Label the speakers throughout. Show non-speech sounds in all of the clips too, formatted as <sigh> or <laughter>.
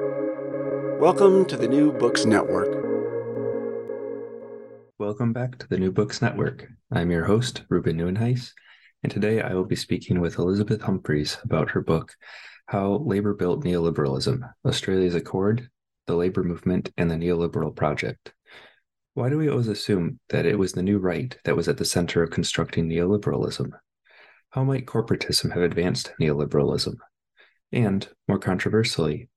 Speaker 1: Welcome to the New Books Network.
Speaker 2: Welcome back to the New Books Network. I'm your host, Ruben Nieuwenhuis, and today I will be speaking with Elizabeth Humphrys about her book, How Labor Built Neoliberalism Australia's Accord, the Labor Movement, and the Neoliberal Project. Why do we always assume that it was the new right that was at the center of constructing neoliberalism? How might corporatism have advanced neoliberalism? And, more controversially,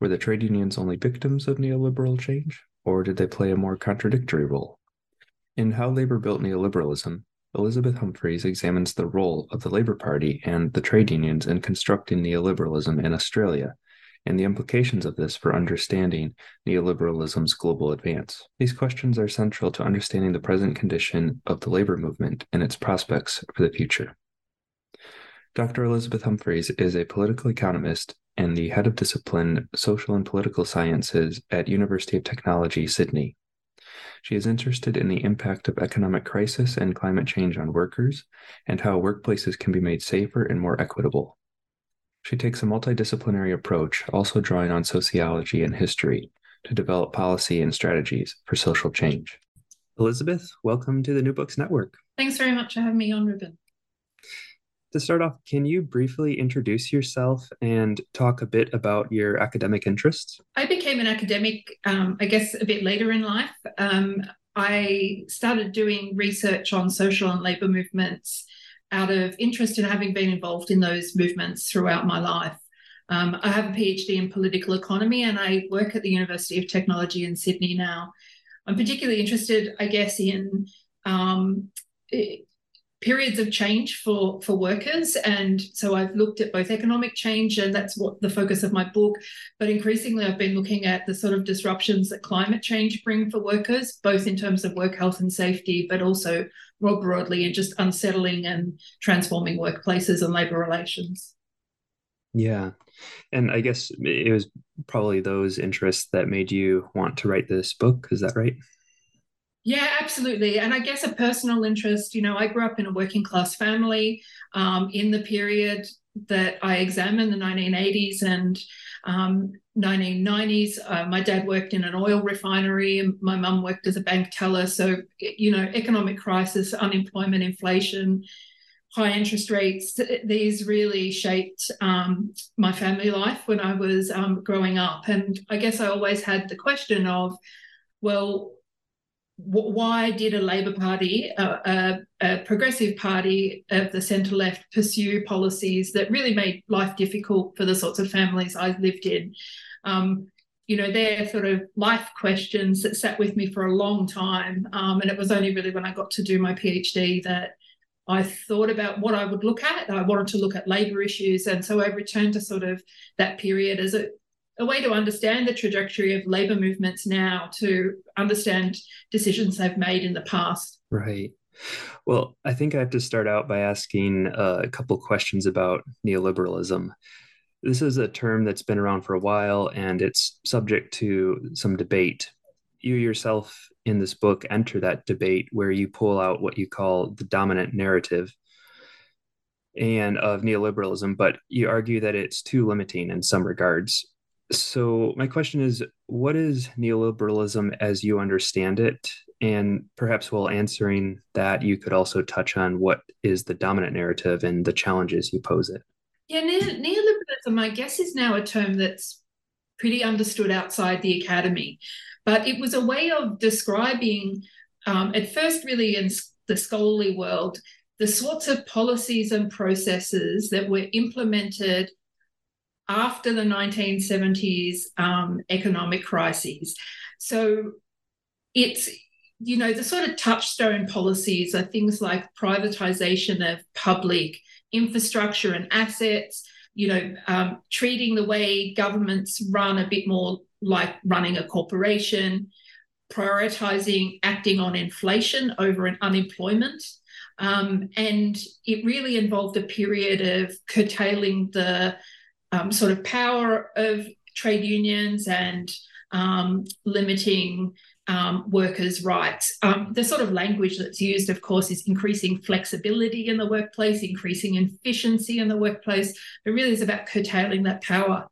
Speaker 2: were the trade unions only victims of neoliberal change, or did they play a more contradictory role? In How Labor Built Neoliberalism, Elizabeth Humphrys examines the role of the Labour Party and the trade unions in constructing neoliberalism in Australia and the implications of this for understanding neoliberalism's global advance. These questions are central to understanding the present condition of the labor movement and its prospects for the future. Dr. Elizabeth Humphrys is a political economist and the head of discipline Social and Political Sciences at University of Technology, Sydney. She is interested in the impact of economic crisis and climate change on workers and how workplaces can be made safer and more equitable. She takes a multidisciplinary approach, also drawing on sociology and history, to develop policy and strategies for social change. Elizabeth, welcome to the New Books Network.
Speaker 3: Thanks very much for having me on, Ruben.
Speaker 2: To start off, can you briefly introduce yourself and talk a bit about your academic interests?
Speaker 3: I became an academic, um, I guess, a bit later in life. Um, I started doing research on social and labor movements out of interest in having been involved in those movements throughout my life. Um, I have a PhD in political economy and I work at the University of Technology in Sydney now. I'm particularly interested, I guess, in um, periods of change for for workers. And so i've looked at both economic change and that's what the focus of my book but increasingly i've been looking at the sort of disruptions that climate change bring for workers both in terms of work health and safety but also more broadly in just unsettling and transforming workplaces and labor relations.
Speaker 2: Yeah. And i guess it was probably those interests that made you want to write this book. Is that right
Speaker 3: yeah, absolutely. And I guess a personal interest, you know, I grew up in a working class family um, in the period that I examined, the 1980s and um, 1990s. Uh, my dad worked in an oil refinery, and my mum worked as a bank teller. So, you know, economic crisis, unemployment, inflation, high interest rates, these really shaped um, my family life when I was um, growing up. And I guess I always had the question of, well, why did a Labor Party, a, a, progressive party of the centre left, pursue policies that really made life difficult for the sorts of families I lived in? Um, you know, they're sort of life questions that sat with me for a long time. Um, and it was only really when I got to do my PhD that I thought about what I would look at. I wanted to look at labour issues. And so I returned to sort of that period as a a way to understand the trajectory of labor movements now to understand decisions they've made in the past.
Speaker 2: Right. Well, I think I have to start out by asking uh, a couple questions about neoliberalism. This is a term that's been around for a while and it's subject to some debate. You yourself in this book enter that debate where you pull out what you call the dominant narrative and of neoliberalism, but you argue that it's too limiting in some regards. So, my question is what is neoliberalism as you understand it? And perhaps while answering that, you could also touch on what is the dominant narrative and the challenges you pose it.
Speaker 3: Yeah, neoliberalism, I guess, is now a term that's pretty understood outside the academy. But it was a way of describing, um, at first, really in the scholarly world, the sorts of policies and processes that were implemented after the 1970s um, economic crises. So it's, you know, the sort of touchstone policies are things like privatization of public infrastructure and assets, you know, um, treating the way governments run a bit more like running a corporation, prioritizing acting on inflation over an unemployment. Um, and it really involved a period of curtailing the um, sort of power of trade unions and um, limiting um, workers' rights. Um, the sort of language that's used, of course, is increasing flexibility in the workplace, increasing efficiency in the workplace. It really is about curtailing that power.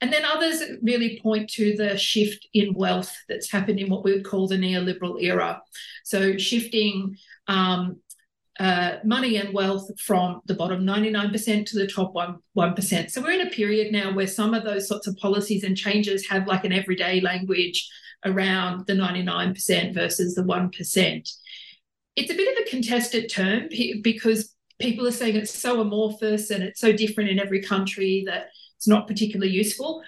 Speaker 3: and then others really point to the shift in wealth that's happened in what we would call the neoliberal era. So shifting um, uh, money and wealth from the bottom 99% to the top 1, 1%. So we're in a period now where some of those sorts of policies and changes have like an everyday language around the 99% versus the 1%. It's a bit of a contested term because people are saying it's so amorphous and it's so different in every country that it's not particularly useful.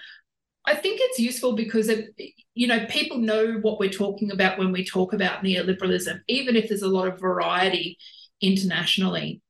Speaker 3: I think it's useful because it, you know people know what we're talking about when we talk about neoliberalism, even if there's a lot of variety internationally.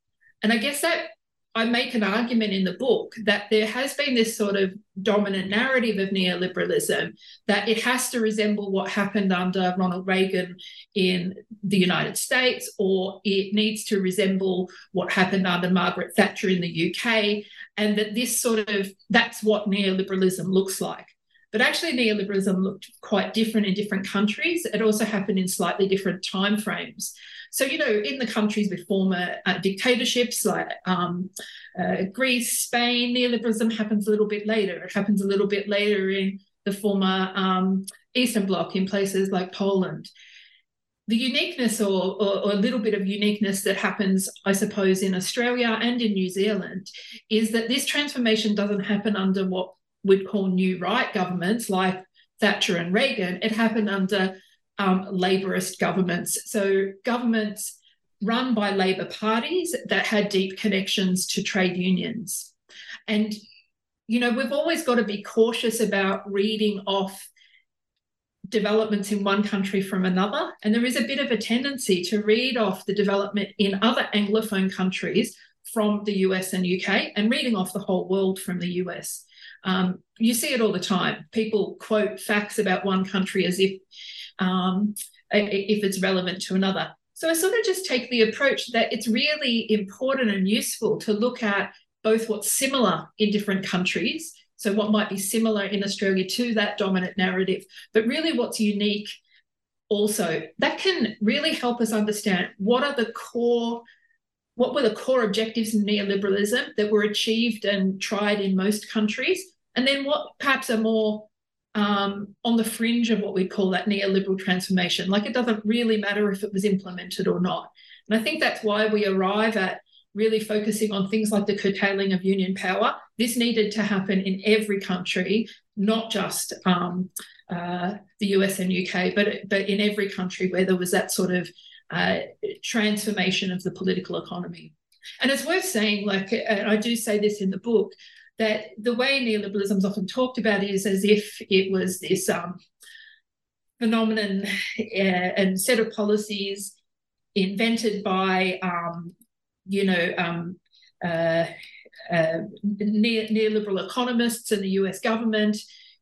Speaker 3: And I guess that I make an argument in the book that there has been this sort of dominant narrative of neoliberalism that it has to resemble what happened under Ronald Reagan in the United States, or it needs to resemble what happened under Margaret Thatcher in the UK, and that this sort of that's what neoliberalism looks like. But actually, neoliberalism looked quite different in different countries. It also happened in slightly different timeframes. So, you know, in the countries with former uh, dictatorships like um, uh, Greece, Spain, neoliberalism happens a little bit later. It happens a little bit later in the former um, Eastern Bloc in places like Poland. The uniqueness, or, or, or, a little bit of uniqueness that happens, I suppose, in Australia and in New Zealand, is that this transformation doesn't happen under what we'd call new right governments like Thatcher and Reagan. It happened under um, governments. So governments run by Labor parties that had deep connections to trade unions. And, you know, we've always got to be cautious about reading off developments in one country from another. And there is a bit of a tendency to read off the development in other Anglophone countries from the US and UK and reading off the whole world from the US. Um, you see it all the time. People quote facts about one country as if um, if it's relevant to another. So I sort of just take the approach that it's really important and useful to look at both what's similar in different countries. So, what might be similar in Australia to that dominant narrative, but really what's unique also. That can really help us understand what are the core what were the core objectives in neoliberalism that were achieved and tried in most countries, and then what perhaps are more um, on the fringe of what we call that neoliberal transformation. Like it doesn't really matter if it was implemented or not. And I think that's why we arrive at really focusing on things like the curtailing of union power. This needed to happen in every country, not just um, uh, the US and UK, but but in every country where there was that sort of uh, transformation of the political economy. And it's worth saying, like, and I do say this in the book, that the way neoliberalism is often talked about is as if it was this um, phenomenon uh, and set of policies invented by, um, you know, um, uh, uh, neoliberal economists and the US government.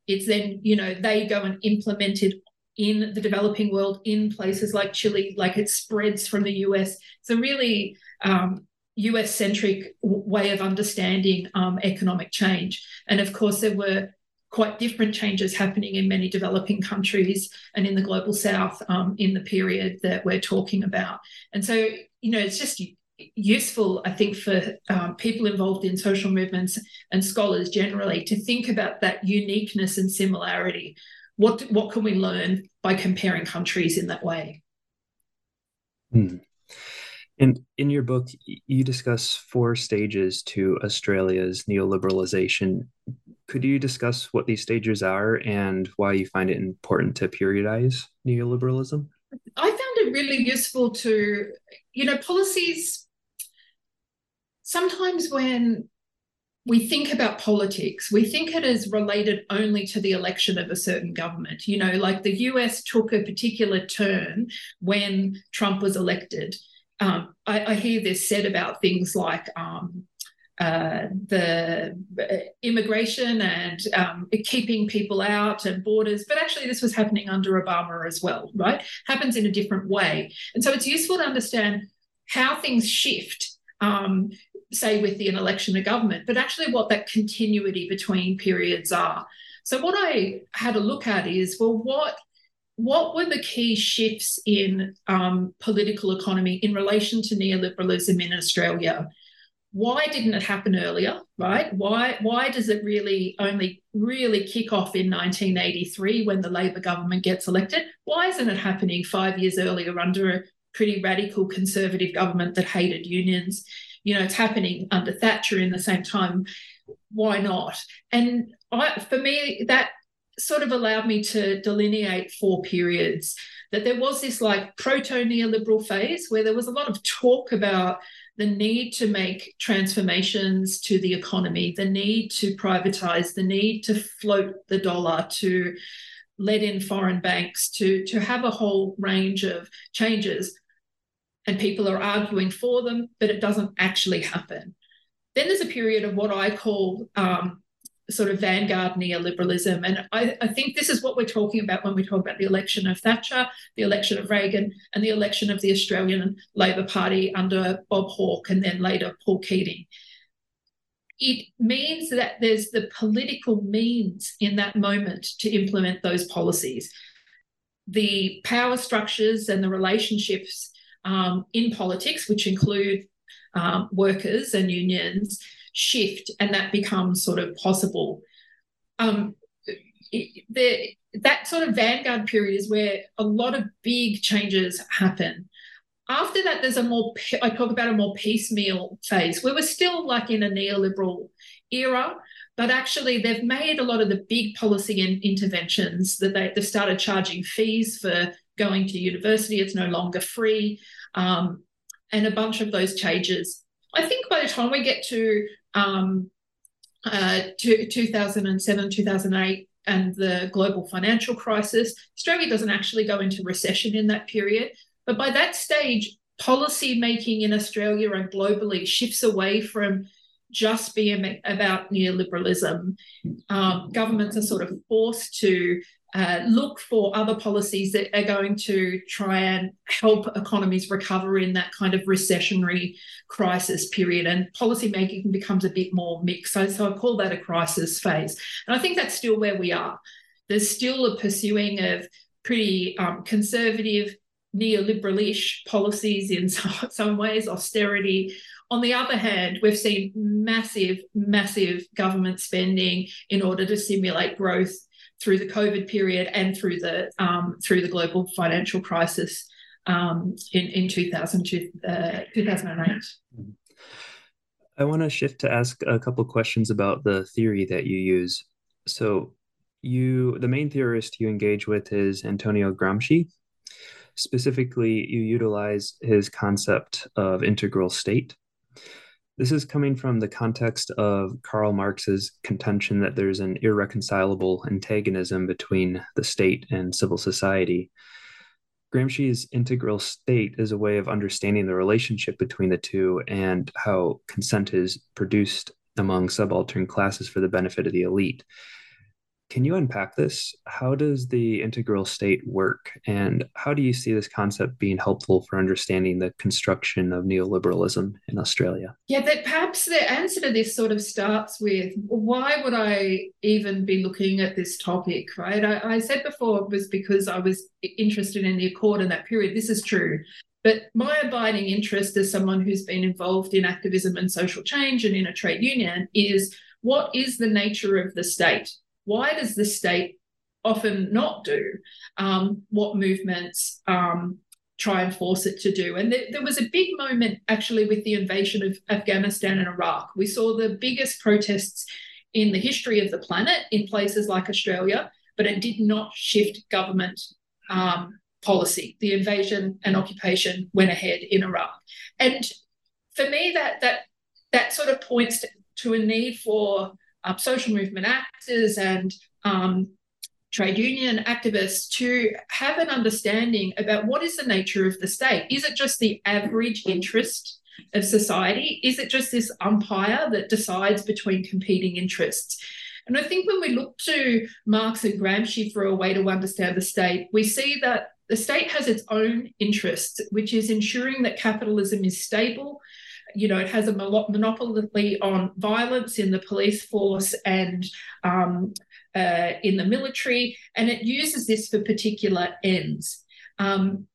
Speaker 3: It's then, you know, they go and implement it in the developing world in places like Chile, like it spreads from the US. So, really, um, US centric way of understanding um, economic change. And of course, there were quite different changes happening in many developing countries and in the global south um, in the period that we're talking about. And so, you know, it's just useful, I think, for um, people involved in social movements and scholars generally to think about that uniqueness and similarity. What, what can we learn by comparing countries in that way?
Speaker 2: Hmm. And in your book, you discuss four stages to Australia's neoliberalization. Could you discuss what these stages are and why you find it important to periodize neoliberalism?
Speaker 3: I found it really useful to, you know, policies. Sometimes when we think about politics, we think it is related only to the election of a certain government. You know, like the US took a particular turn when Trump was elected um, I, I, hear this said about things like um, uh, the uh, immigration and um, keeping people out and borders, but actually this was happening under Obama as well, right? Happens in a different way, and so it's useful to understand how things shift. Um, say with the election of government, but actually what that continuity between periods are. So what I had a look at is well, what what were the key shifts in um, political economy in relation to neoliberalism in Australia? Why didn't it happen earlier right? Why why does it really only really kick off in 1983 when the labor government gets elected? Why isn't it happening 5 years earlier under a pretty radical conservative government that hated unions? You know it's happening under Thatcher in the same time. Why not? And I, for me that sort of allowed me to delineate four periods that there was this like proto neoliberal phase where there was a lot of talk about the need to make transformations to the economy, the need to privatize, the need to float the dollar, to let in foreign banks, to, to have a whole range of changes. And people are arguing for them, but it doesn't actually happen. Then there's a period of what I call um, sort of vanguard neoliberalism. And I, I, think this is what we're talking about when we talk about the election of Thatcher, the election of Reagan, and the election of the Australian Labor Party under Bob Hawke and then later Paul Keating. It means that there's the political means in that moment to implement those policies. The power structures and the relationships um, in politics, which include um, workers and unions, shift and that becomes sort of possible. Um, the, that sort of vanguard period is where a lot of big changes happen. After that, there's a more, I talk about a more piecemeal phase where we're still like in a neoliberal era, but actually they've made a lot of the big policy in, interventions that they, they've started charging fees for going to university. It's no longer free. Um, and a bunch of those changes. I think by the time we get to um, uh, 2007, 2008, and the global financial crisis. Australia doesn't actually go into recession in that period. But by that stage, policy making in Australia and globally shifts away from just being about neoliberalism. Um, governments are sort of forced to uh, look for other policies that are going to try and help economies recover in that kind of recessionary crisis period. And policymaking becomes a bit more mixed. So, so I call that a crisis phase. And I think that's still where we are. There's still a pursuing of pretty um, conservative, neoliberal-ish policies in <laughs> some, some ways, austerity. On the other hand, we've seen massive, massive government spending in order to stimulate growth through the COVID period and through the um, through the global financial crisis um, in in 2000, uh, 2008.
Speaker 2: I want to shift to ask a couple questions about the theory that you use. So, you the main theorist you engage with is Antonio Gramsci. Specifically, you utilize his concept of integral state. This is coming from the context of Karl Marx's contention that there's an irreconcilable antagonism between the state and civil society. Gramsci's integral state is a way of understanding the relationship between the two and how consent is produced among subaltern classes for the benefit of the elite. Can you unpack this? How does the integral state work? And how do you see this concept being helpful for understanding the construction of neoliberalism in Australia?
Speaker 3: Yeah, that perhaps the answer to this sort of starts with why would I even be looking at this topic, right? I, I said before it was because I was interested in the Accord in that period. This is true. But my abiding interest as someone who's been involved in activism and social change and in a trade union is what is the nature of the state? Why does the state often not do um, what movements um, try and force it to do? And th- there was a big moment actually with the invasion of Afghanistan and Iraq. We saw the biggest protests in the history of the planet in places like Australia, but it did not shift government um, policy. The invasion and occupation went ahead in Iraq, and for me, that that that sort of points to, to a need for uh, social movement actors and um, trade union activists to have an understanding about what is the nature of the state. Is it just the average interest of society? Is it just this umpire that decides between competing interests? And I think when we look to Marx and Gramsci for a way to understand the state, we see that the state has its own interests, which is ensuring that capitalism is stable you know, it has a monopoly on violence in the police force and um, uh, in the military, and it uses this for particular ends. Um,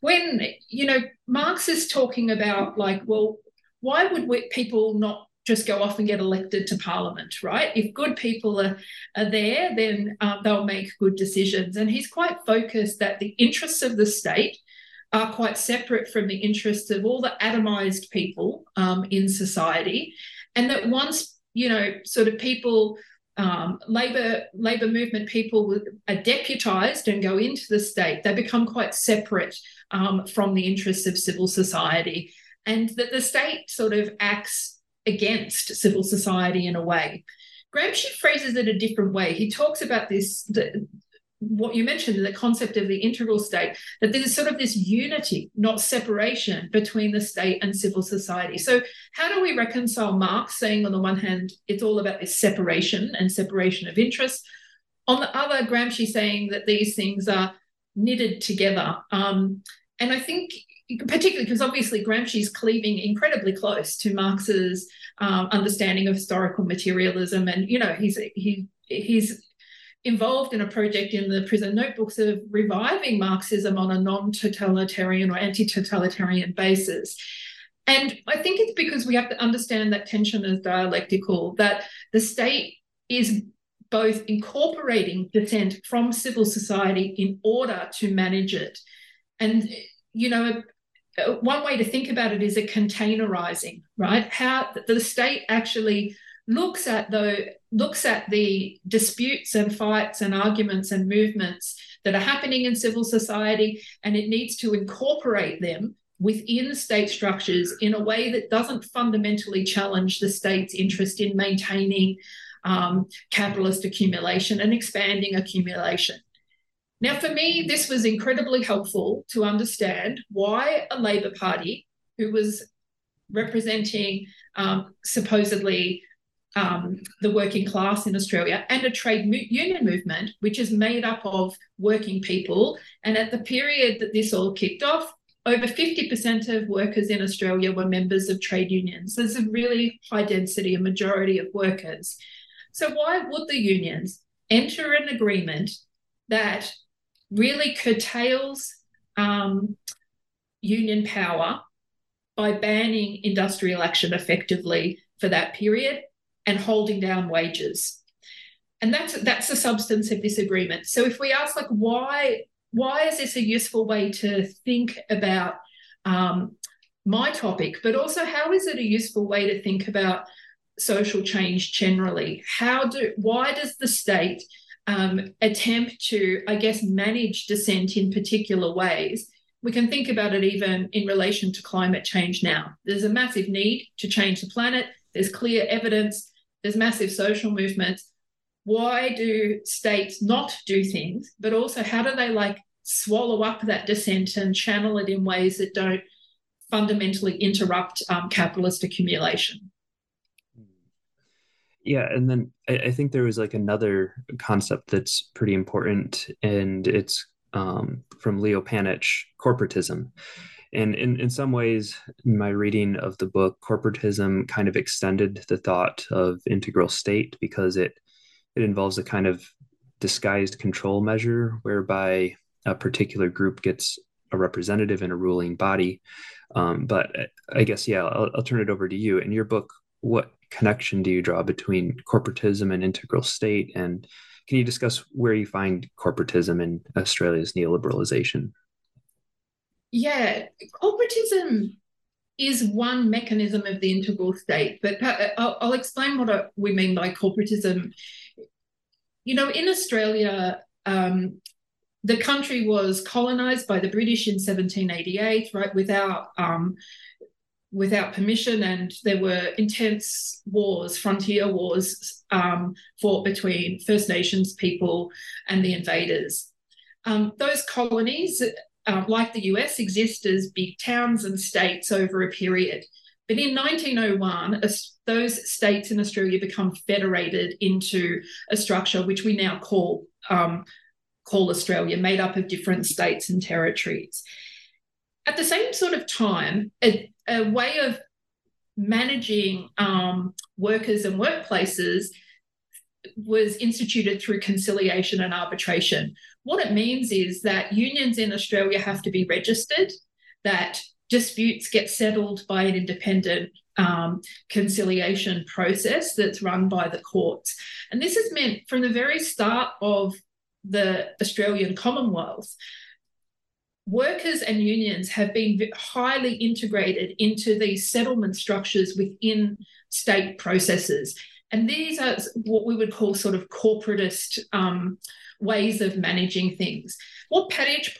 Speaker 3: when, you know, Marx is talking about, like, well, why would we, people not just go off and get elected to parliament, right? If good people are, are there, then uh, they'll make good decisions. And he's quite focused that the interests of the state are quite separate from the interests of all the atomized people um, in society. And that once, you know, sort of people, um, labor labor movement people are deputized and go into the state, they become quite separate um, from the interests of civil society. And that the state sort of acts against civil society in a way. Gramsci phrases it a different way. He talks about this, the, what you mentioned, the concept of the integral state, that there's sort of this unity, not separation between the state and civil society. So, how do we reconcile Marx saying, on the one hand, it's all about this separation and separation of interests? On the other, Gramsci saying that these things are knitted together. Um, and I think particularly because obviously Gramsci's cleaving incredibly close to Marx's um, understanding of historical materialism, and you know he's he he's involved in a project in the prison notebooks of reviving Marxism on a non-totalitarian or anti-totalitarian basis. And I think it's because we have to understand that tension is dialectical, that the state is both incorporating dissent from civil society in order to manage it. And, you know, one way to think about it is a containerizing, right? How the state actually looks at the looks at the disputes and fights and arguments and movements that are happening in civil society, and it needs to incorporate them within state structures in a way that doesn't fundamentally challenge the state's interest in maintaining um, capitalist accumulation and expanding accumulation. Now, for me, this was incredibly helpful to understand why a Labor Party, who was representing um, supposedly um, the working class in Australia, and a trade union movement, which is made up of working people. And at the period that this all kicked off, over 50% of workers in Australia were members of trade unions. There's a really high density, a majority of workers. So, why would the unions enter an agreement that really curtails um, union power by banning industrial action effectively for that period and holding down wages. And that's that's the substance of this agreement. So if we ask like why why is this a useful way to think about um, my topic, but also how is it a useful way to think about social change generally? How do why does the state um, attempt to, I guess, manage dissent in particular ways, we can think about it even in relation to climate change now. There's a massive need to change the planet, there's clear evidence, there's massive social movements. Why do states not do things? But also, how do they like swallow up that dissent and channel it in ways that don't fundamentally interrupt um, capitalist accumulation?
Speaker 2: Yeah, and then I, I, think there was like another concept that's pretty important, and it's um, from Leo Panitch, corporatism. And in, in some ways, in my reading of the book, corporatism kind of extended the thought of integral state because it it involves a kind of disguised control measure whereby a particular group gets a representative in a ruling body. Um, but I guess yeah, I'll, I'll turn it over to you. In your book, what connection do you draw between corporatism and integral state? And can you discuss where you find corporatism in Australia's neoliberalization?
Speaker 3: Yeah, corporatism is one mechanism of the integral state, but I'll, I'll explain what we mean by corporatism. You know, in Australia, um, the country was colonized by the British in 1788, right, without um, without permission, and there were intense wars, frontier wars, um, fought between First Nations people and the invaders. Um, those colonies, uh, like the US, exist as big towns and states over a period. But in 1901, those states in Australia become federated into a structure which we now call um, call Australia, made up of different states and territories. At the same sort of time, a, a way of managing um, workers and workplaces was instituted through conciliation and arbitration. What it means is that unions in Australia have to be registered, that disputes get settled by an independent um, conciliation process that's run by the courts. And this has meant from the very start of the Australian Commonwealth, workers and unions have been highly integrated into these settlement structures within state processes. And these are what we would call sort of corporatist um, ways of managing things. What Panitch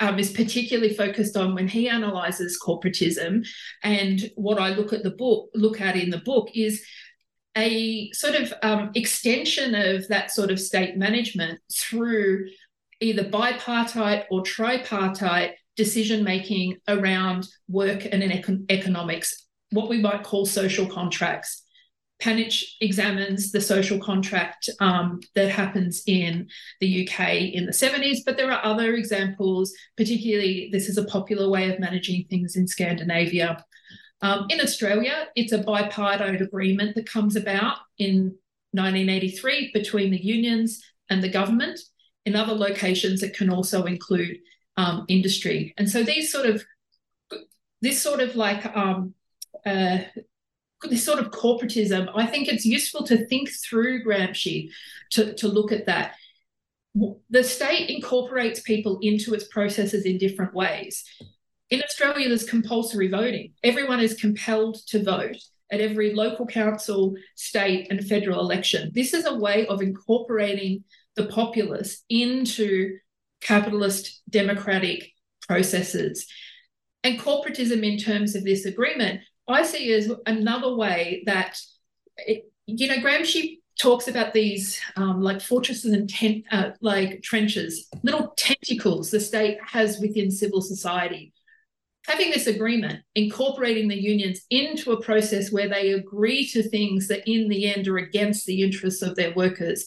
Speaker 3: um, is particularly focused on when he analyzes corporatism, and what I look at the book, look at in the book, is a sort of um, extension of that sort of state management through either bipartite or tripartite decision making around work and econ- economics, what we might call social contracts. Panitch examines the social contract um, that happens in the UK in the 70s, but there are other examples, particularly, this is a popular way of managing things in Scandinavia. Um, in Australia, it's a bipartite agreement that comes about in 1983 between the unions and the government. In other locations, it can also include um, industry. And so these sort of, this sort of like um, uh, this sort of corporatism, I think it's useful to think through Gramsci to, to look at that. The state incorporates people into its processes in different ways. In Australia, there's compulsory voting. Everyone is compelled to vote at every local council, state, and federal election. This is a way of incorporating the populace into capitalist democratic processes. And corporatism, in terms of this agreement, I see as another way that, it, you know, Gramsci talks about these um, like fortresses and tent, uh, like trenches, little tentacles the state has within civil society. Having this agreement, incorporating the unions into a process where they agree to things that in the end are against the interests of their workers,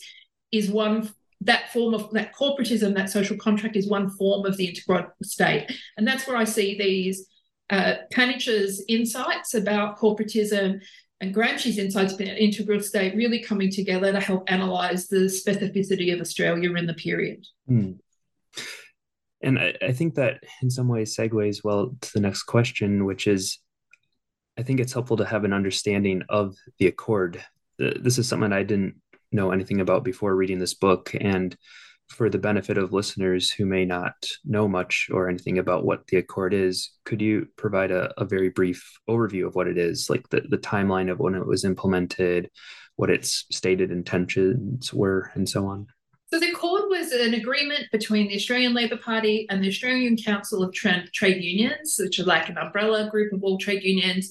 Speaker 3: is one that form of that corporatism, that social contract is one form of the integral state. And that's where I see these uh, Panitch's insights about corporatism and Gramsci's insights about integral state really coming together to help analyse the specificity of Australia in the period.
Speaker 2: Mm. And I, I think that in some ways segues well to the next question, which is I think it's helpful to have an understanding of the Accord. This is something I didn't know anything about before reading this book. And for the benefit of listeners who may not know much or anything about what the Accord is, could you provide a, a very brief overview of what it is, like the, the timeline of when it was implemented, what its stated intentions were, and so on?
Speaker 3: So the Accord was an agreement between the Australian Labor Party and the Australian Council of Tra- Trade Unions, which are like an umbrella group of all trade unions,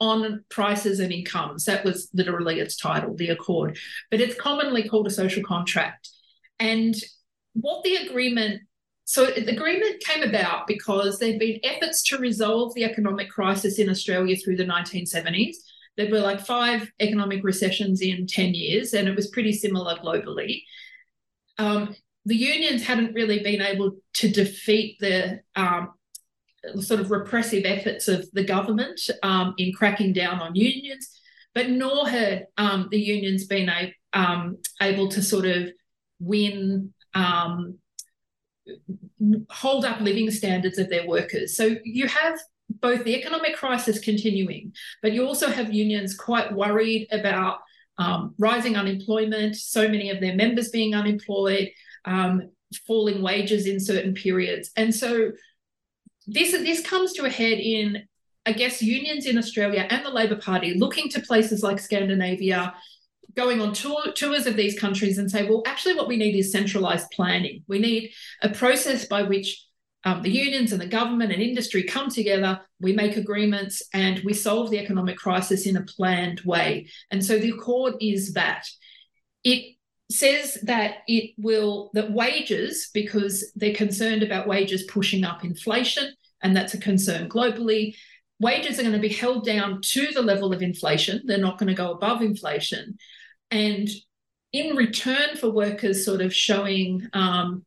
Speaker 3: on prices and incomes. That was literally its title, the Accord. But it's commonly called a social contract. And what the agreement so the agreement came about because there'd been efforts to resolve the economic crisis in Australia through the 1970s. There were like five economic recessions in 10 years, and it was pretty similar globally. Um, the unions hadn't really been able to defeat the um, sort of repressive efforts of the government um, in cracking down on unions, but nor had um, the unions been a, um, able to sort of win um, hold up living standards of their workers. So you have both the economic crisis continuing, but you also have unions quite worried about um, rising unemployment, so many of their members being unemployed, um, falling wages in certain periods. And so this, this comes to a head in, I guess, unions in Australia and the Labor Party looking to places like Scandinavia going on tour, tours of these countries and say, well, actually, what we need is centralized planning. We need a process by which um, the unions and the government and industry come together, we make agreements, and we solve the economic crisis in a planned way. And so the Accord is that. It says that it will, that wages, because they're concerned about wages pushing up inflation, and that's a concern globally, wages are going to be held down to the level of inflation. They're not going to go above inflation. And in return for workers sort of showing um,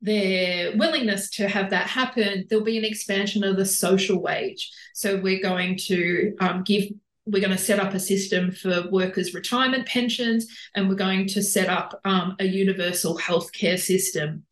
Speaker 3: their willingness to have that happen, there'll be an expansion of the social wage. So we're going to um, give, we're going to set up a system for workers' retirement pensions, and we're going to set up um, a universal healthcare system.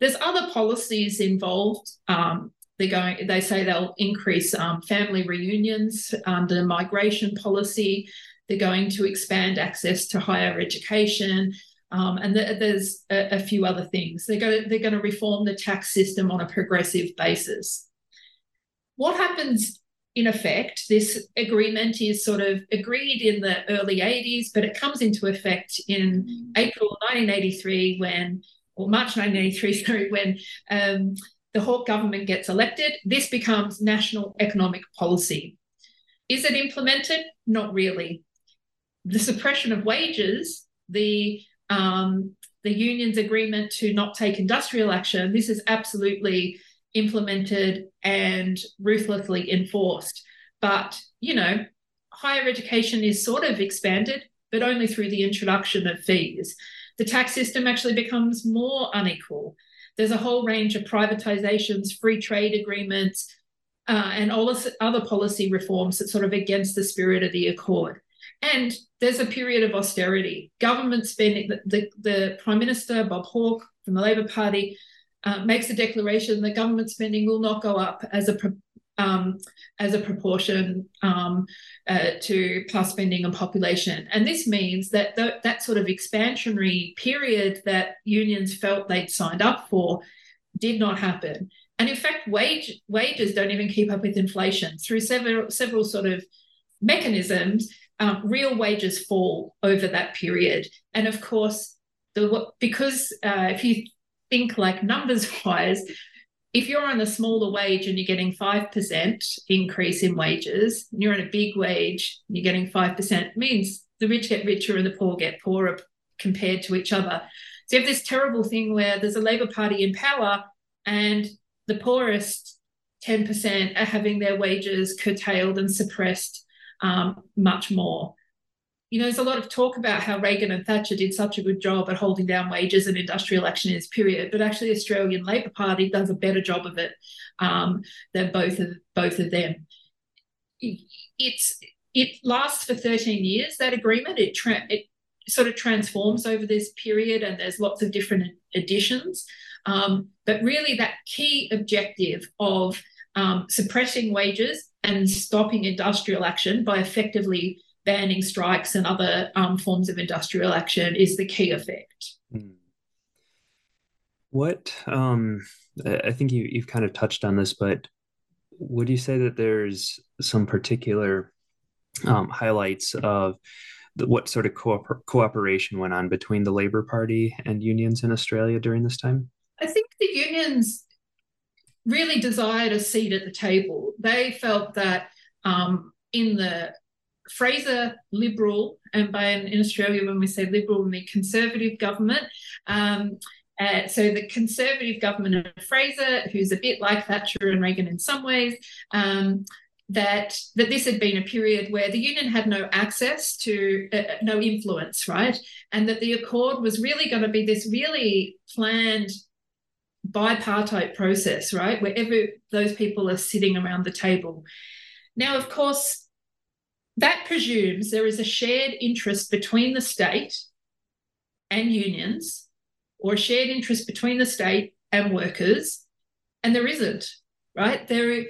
Speaker 3: There's other policies involved um, they're going. They say they'll increase um, family reunions under migration policy. They're going to expand access to higher education. Um, and th- there's a, a, few other things. They're going, they're going to reform the tax system on a progressive basis. What happens in effect? This agreement is sort of agreed in the early 80s, but it comes into effect in April 1983 when, or March 1983, <laughs> sorry, when um, the Hawke government gets elected. This becomes national economic policy. Is it implemented? Not really. The suppression of wages, the um, the union's agreement to not take industrial action, this is absolutely implemented and ruthlessly enforced. But, you know, higher education is sort of expanded, but only through the introduction of fees. The tax system actually becomes more unequal. There's a whole range of privatizations, free trade agreements, uh, and all this other policy reforms that sort of against the spirit of the Accord. And there's a period of austerity. Government spending, the, the, the Prime Minister, Bob Hawke from the Labor Party, uh, makes a declaration that government spending will not go up as a um, as a proportion um, uh, to plus spending and population. And this means that th- that sort of expansionary period that unions felt they'd signed up for did not happen. And in fact, wage wages don't even keep up with inflation through several several sort of mechanisms um, real wages fall over that period. And of course, the because uh, if you think like numbers <laughs> wise, if you're on a smaller wage and you're getting 5% increase in wages, and you're on a big wage, and you're getting 5%, means the rich get richer and the poor get poorer compared to each other. So you have this terrible thing where there's a Labor Party in power and the poorest 10% are having their wages curtailed and suppressed um, much more. You know, there's a lot of talk about how Reagan and Thatcher did such a good job at holding down wages and industrial action in this period, but actually, Australian Labor Party does a better job of it um, than both of both of them. It's it lasts for 13 years. That agreement it tra- it sort of transforms over this period, and there's lots of different additions. Um, but really, that key objective of um, suppressing wages and stopping industrial action by effectively banning strikes and other um, forms of industrial action is the key effect. Hmm.
Speaker 2: What um, I think you, you've kind of touched on this, but would you say that there's some particular um, highlights of the, what sort of co- cooperation went on between the Labor Party and unions in Australia during this time?
Speaker 3: I think the unions really desired a seat at the table. They felt that um, in the Fraser Liberal, and by in Australia, when we say Liberal, we mean Conservative government. Um, uh, so the Conservative government of Fraser, who's a bit like Thatcher and Reagan in some ways, um, that that this had been a period where the union had no access to uh, no influence, right, and that the accord was really going to be this really planned bipartite process, right? Wherever those people are sitting around the table. Now, of course, that presumes there is a shared interest between the state and unions, or a shared interest between the state and workers, and there isn't, right? There,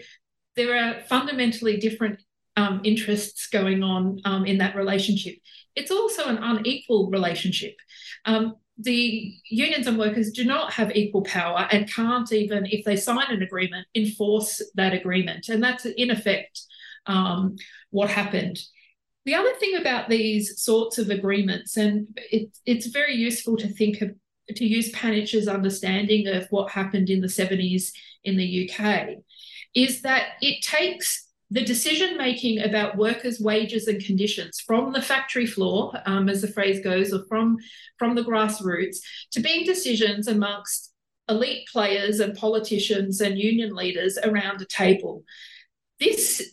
Speaker 3: there are fundamentally different um, interests going on um, in that relationship. It's also an unequal relationship. Um, the unions and workers do not have equal power and can't even, if they sign an agreement, enforce that agreement. And that's in effect um, what happened. The other thing about these sorts of agreements, and it, it's very useful to think of, to use Panitch's understanding of what happened in the 70s in the UK, is that it takes the decision making about workers' wages and conditions from the factory floor, um, as the phrase goes, or from, from the grassroots, to being decisions amongst elite players and politicians and union leaders around a table. This,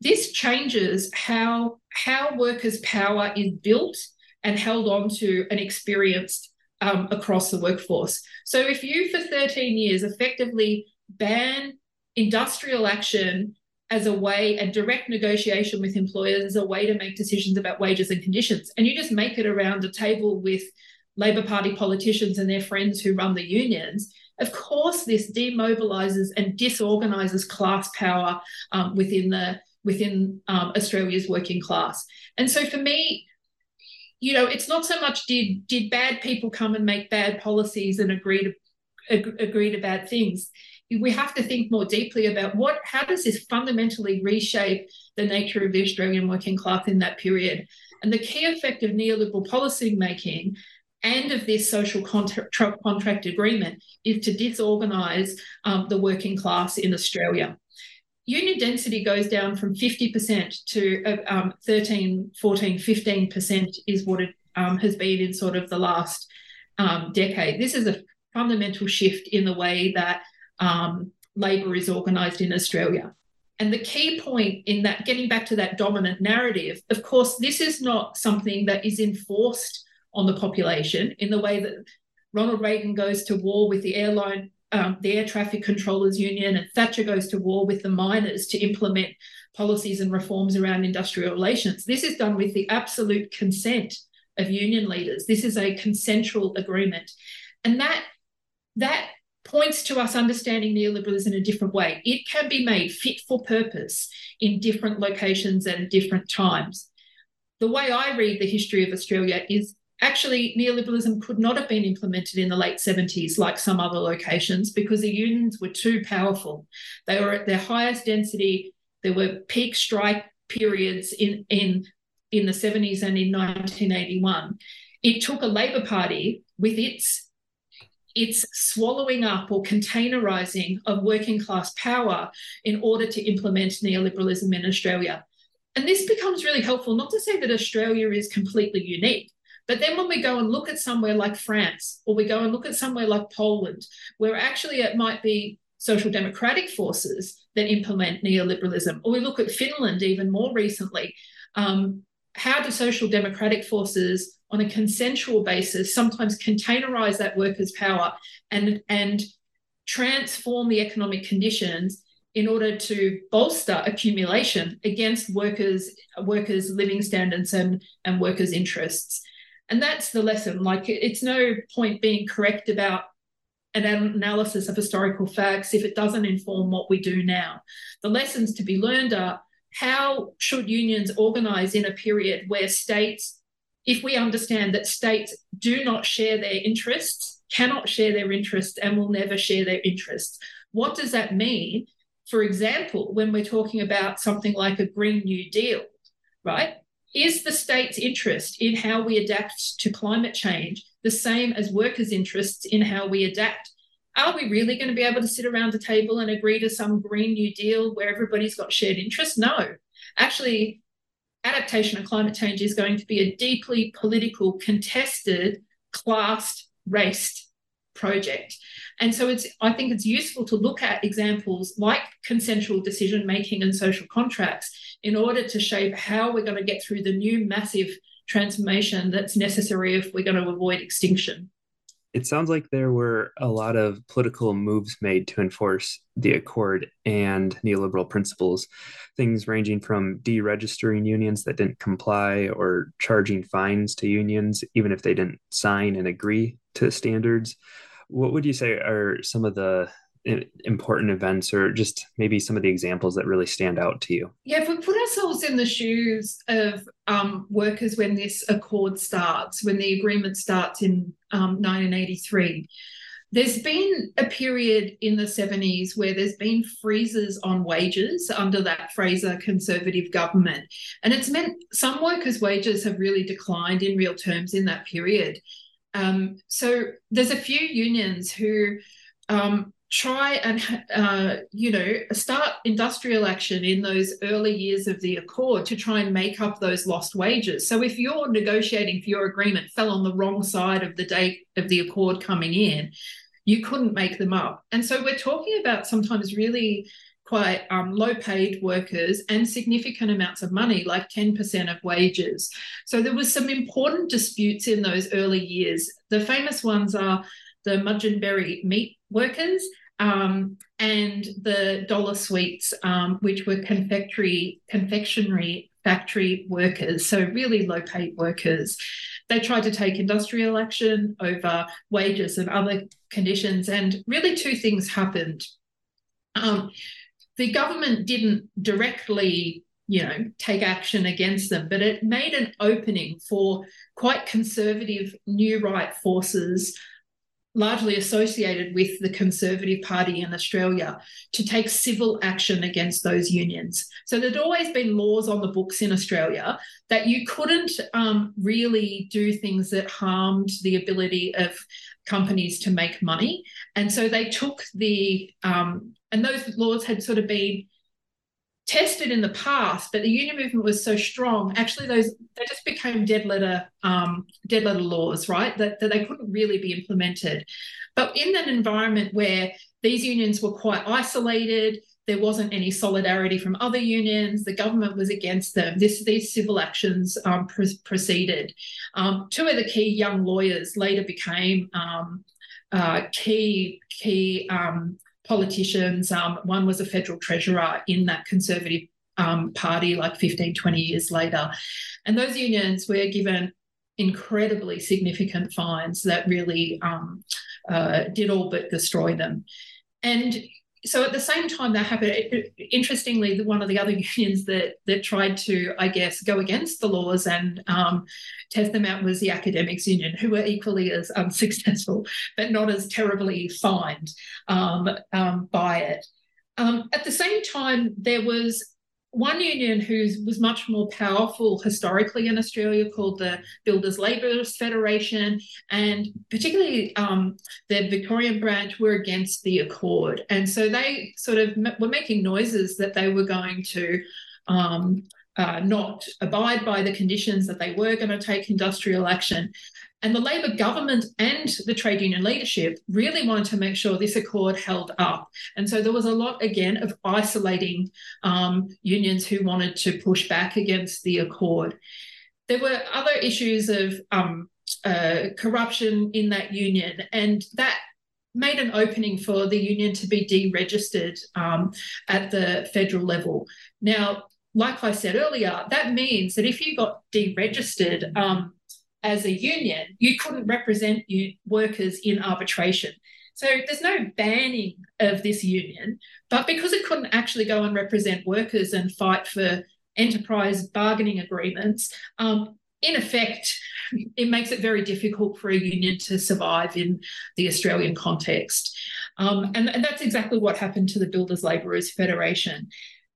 Speaker 3: this changes how, how workers' power is built and held on to and experienced um, across the workforce. So if you, for 13 years, effectively ban industrial action as a way, a direct negotiation with employers as a way to make decisions about wages and conditions. And you just make it around a table with Labor Party politicians and their friends who run the unions, of course, this demobilizes and disorganizes class power um, within the within um, Australia's working class. And so, for me, you know, it's not so much did did bad people come and make bad policies and agree to ag- agree to bad things. We have to think more deeply about what how does this fundamentally reshape the nature of the Australian working class in that period. And the key effect of neoliberal policy making and of this social contract, agreement is to disorganise um, the working class in Australia. Union density goes down from 50% to uh, um, 13, 14, 15% is what it um, has been in sort of the last um, decade. This is a fundamental shift in the way that um, labour is organised in Australia. And the key point in that, getting back to that dominant narrative, of course, this is not something that is enforced on the population in the way that Ronald Reagan goes to war with the airline, um, the air traffic controllers union, and Thatcher goes to war with the miners to implement policies and reforms around industrial relations. This is done with the absolute consent of union leaders. This is a consensual agreement. And that that points to us understanding neoliberalism in a different way. It can be made fit for purpose in different locations and different times. The way I read the history of Australia is actually neoliberalism could not have been implemented in the late 70s like some other locations because the unions were too powerful. They were at their highest density. There were peak strike periods in, in, in the 70s and in 1981. It took a Labor Party with its its swallowing up or containerizing of working class power in order to implement neoliberalism in Australia. And this becomes really helpful, not to say that Australia is completely unique, but then when we go and look at somewhere like France, or we go and look at somewhere like Poland, where actually it might be social democratic forces that implement neoliberalism, or we look at Finland even more recently, um, how do social democratic forces on a consensual basis sometimes containerize that workers' power and, and transform the economic conditions in order to bolster accumulation against workers workers living standards and, and workers interests. And that's the lesson. Like it's no point being correct about an analysis of historical facts if it doesn't inform what we do now. The lessons to be learned are how should unions organize in a period where states if we understand that states do not share their interests cannot share their interests and will never share their interests what does that mean for example when we're talking about something like a green new deal right is the state's interest in how we adapt to climate change the same as workers' interests in how we adapt? Are we really going to be able to sit around the table and agree to some Green New Deal where everybody's got shared interests? No. Actually, adaptation and climate change is going to be a deeply political, contested, classed, raced project. And so it's I think it's useful to look at examples like consensual decision making and social contracts in order to shape how we're going to get through the new massive transformation that's necessary if we're going to avoid extinction.
Speaker 2: It sounds like there were a lot of political moves made to enforce the Accord and neoliberal principles, things ranging from deregistering unions that didn't comply or charging fines to unions, even if they didn't sign and agree to standards. What would you say are some of the important events or just maybe some of the examples that really stand out to you?
Speaker 3: Yeah, if we put ourselves in the shoes of um, workers when this accord starts, when the agreement starts in um, 1983, there's been a period in the 70s where there's been freezes on wages under that Fraser Conservative government. And it's meant some workers' wages have really declined in real terms in that period. Um, so there's a few unions who um, try and uh, you know start industrial action in those early years of the accord to try and make up those lost wages. So if you're negotiating for your agreement fell on the wrong side of the date of the accord coming in you couldn't make them up. And so we're talking about sometimes really quite um, low paid workers and significant amounts of money like 10% of wages. So there was some important disputes in those early years. The famous ones are the Mudginberri meat workers um, and the dollar sweets, um, which were confectionery confectionery factory workers, so really low paid workers. they tried to take industrial action over wages and other conditions. And really, two things happened. Um, the government didn't directly you know take action against them but it made an opening for quite conservative new right forces largely associated with the Conservative Party in Australia to take civil action against those unions. So there'd always been laws on the books in Australia that you couldn't um, really do things that harmed the ability of companies to make money. And so they took the, um, and those laws had sort of been tested in the past, but the union movement was so strong. Actually, those they just became dead letter um, dead letter laws, right? That, that they couldn't really be implemented. But in that environment where these unions were quite isolated, there wasn't any solidarity from other unions. The government was against them. This, these civil actions um, proceeded. Um, two of the key young lawyers later became um, uh, key key um, politicians. Um, one was a federal treasurer in that Conservative um, Party like 15, 20 years later. And those unions were given incredibly significant fines that really um, uh, did all but destroy them. And so at the same time that happened, it, interestingly, one of the other <laughs> unions that that tried to, I guess, go against the laws and um, test them out was the academics union, who were equally as <laughs> unsuccessful, but not as terribly fined um, um, by it. Um, at the same time, there was one union who was much more powerful historically in Australia called the Builders Labourers Federation, and particularly um, the Victorian branch were against the Accord. And so they sort of were making noises that they were going to um, uh, not abide by the conditions, that they were going to take industrial action. And the Labor government and the trade union leadership really wanted to make sure this accord held up. And so there was a lot, again, of isolating um, unions who wanted to push back against the accord. There were other issues of um, uh, corruption in that union, and that made an opening for the union to be deregistered um, at the federal level. Now, like I said earlier, that means that if you got deregistered, um, as a union, you couldn't represent you workers in arbitration. So there's no banning of this union, but because it couldn't actually go and represent workers and fight for enterprise bargaining agreements, um, in effect, it makes it very difficult for a union to survive in the Australian context. Um, and, and, that's exactly what happened to the Builders Labourers Federation.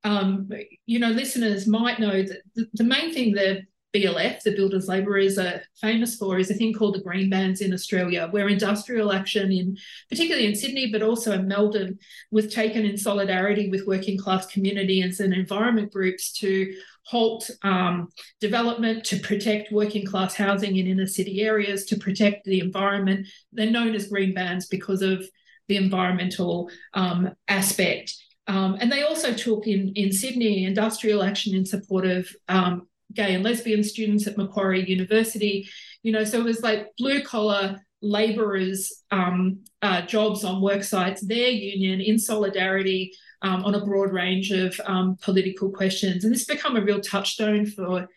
Speaker 3: Um, you know, listeners might know that the, the main thing that BLF, the Builders Labourers, are famous for is a thing called the Green Bans in Australia, where industrial action in particularly in Sydney, but also in Melbourne, was taken in solidarity with working class communities and environment groups to halt um, development, to protect working class housing in inner city areas, to protect the environment. They're known as green bans because of the environmental um, aspect. Um, and they also took in, in Sydney industrial action in support of um, gay and lesbian students at Macquarie University. You know, so it was like blue collar laborers' um, uh, jobs on work sites, their union in solidarity um, on a broad range of um, political questions. And this has become a real touchstone for,